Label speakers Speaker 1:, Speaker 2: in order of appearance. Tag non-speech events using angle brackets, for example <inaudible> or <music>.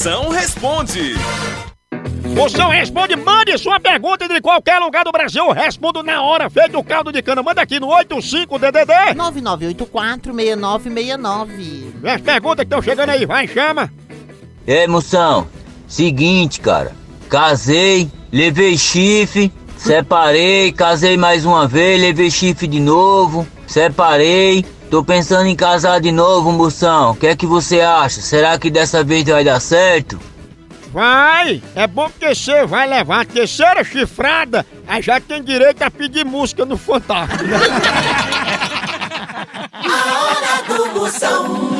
Speaker 1: Moção responde.
Speaker 2: Moção responde, mande sua pergunta de qualquer lugar do Brasil. Eu respondo na hora, feito o caldo de cana. Manda aqui no 85DDD.
Speaker 3: 9984-6969.
Speaker 2: As perguntas que estão chegando aí, vai, chama.
Speaker 4: É, moção, seguinte, cara. Casei, levei chifre, separei, casei mais uma vez, levei chifre de novo, separei. Tô pensando em casar de novo, moção. O que é que você acha? Será que dessa vez vai dar certo?
Speaker 2: Vai! É bom porque você vai levar a terceira chifrada, aí já tem direito a pedir música no Fantástico. <laughs>
Speaker 5: A hora do Moção.